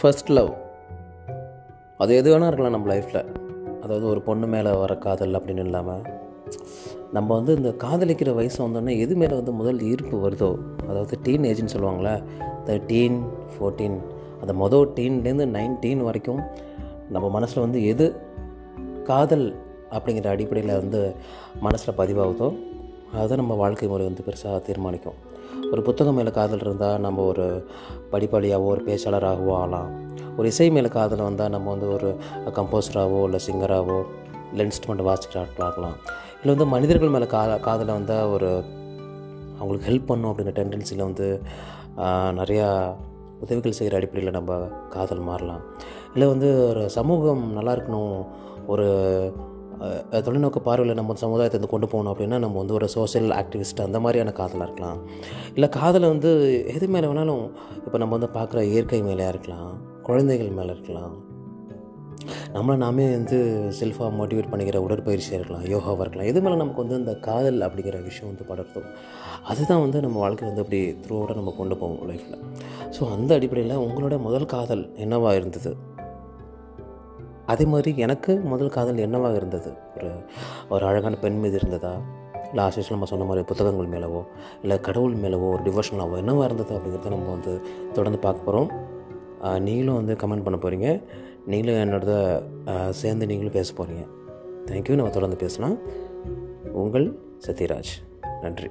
First love அது எது வேணால் இருக்கலாம் நம்ம லைஃப்பில் அதாவது ஒரு பொண்ணு மேலே வர காதல் அப்படின்னு இல்லாமல் நம்ம வந்து இந்த காதலிக்கிற வயசு வந்தோடனே எது மேலே வந்து முதல் ஈர்ப்பு வருதோ அதாவது டீன் ஏஜ்னு சொல்லுவாங்களே தேர்ட்டீன் ஃபோர்டீன் அந்த மொதல் டீன்லேருந்து நைன்டீன் வரைக்கும் நம்ம மனசில் வந்து எது காதல் அப்படிங்கிற அடிப்படையில் வந்து மனசில் பதிவாகுதோ அதுதான் நம்ம வாழ்க்கை முறை வந்து பெருசாக தீர்மானிக்கும். ஒரு புத்தகம் மேலே காதல் இருந்தால் நம்ம ஒரு படிப்பாளியாகவோ ஒரு பேச்சாளராகவோ ஆகலாம். ஒரு இசை மேலே காதல் வந்தால் நம்ம வந்து ஒரு கம்போஸ்டராகவோ இல்லை சிங்கராகவோ இல்லை இன்ஸ்ட்ருமெண்ட் வாசிக்கிற ஆகலாம் இல்லை வந்து மனிதர்கள் மேலே கா காதலை வந்தால் ஒரு அவங்களுக்கு ஹெல்ப் பண்ணும் அப்படிங்கிற டெண்டன்சியில் வந்து நிறையா உதவிகள் செய்கிற அடிப்படையில் நம்ம காதல் மாறலாம். இல்லை வந்து ஒரு சமூகம் நல்லா இருக்கணும் ஒரு தொலைநோக்கு பார்வையில் நம்ம சமுதாயத்தை வந்து கொண்டு போகணும் அப்படின்னா நம்ம வந்து ஒரு சோஷியல் ஆக்டிவிஸ்ட் அந்த மாதிரியான காதலாக இருக்கலாம். இல்லை காதலை வந்து எது மேலே வேணாலும் இப்போ நம்ம வந்து பார்க்குற இயற்கை மேலேயா இருக்கலாம் குழந்தைகள் மேலே இருக்கலாம். நம்மளை நாமே வந்து செல்ஃபாக மோட்டிவேட் பண்ணிக்கிற உடற்பயிற்சியாக இருக்கலாம் யோகாவாக இருக்கலாம். எது மேலே நமக்கு வந்து இந்த காதல் அப்படிங்கிற விஷயம் வந்து படர்த்தோம் அதுதான் வந்து நம்ம வாழ்க்கை வந்து அப்படி த்ரூவோட நம்ம கொண்டு போவோம் லைஃப்பில் ஸோ அந்த அடிப்படையில் உங்களோட முதல் காதல் என்னவாக இருந்தது? அதே மாதிரி எனக்கு முதல் காதல் என்னவாக இருந்தது? ஒரு ஒரு அழகான பெண் மீது இருந்ததா? இல்லை ஆசிஷில் நம்ம சொன்ன மாதிரி புத்தகங்கள் மேலவோ இல்லை கடவுள் மேலவோ ஒரு டிவோஷனாகவோ என்னவாக இருந்தது அப்படிங்கிறத நம்ம வந்து தொடர்ந்து பார்க்க போகிறோம் நீங்களும் வந்து கமெண்ட் பண்ண போகிறீங்க நீங்களும் என்னோட சேர்ந்து நீங்களும் பேச போகிறீங்க தேங்க்யூ நம்ம தொடர்ந்து பேசலாம். உங்கள் சத்யராஜ். நன்றி.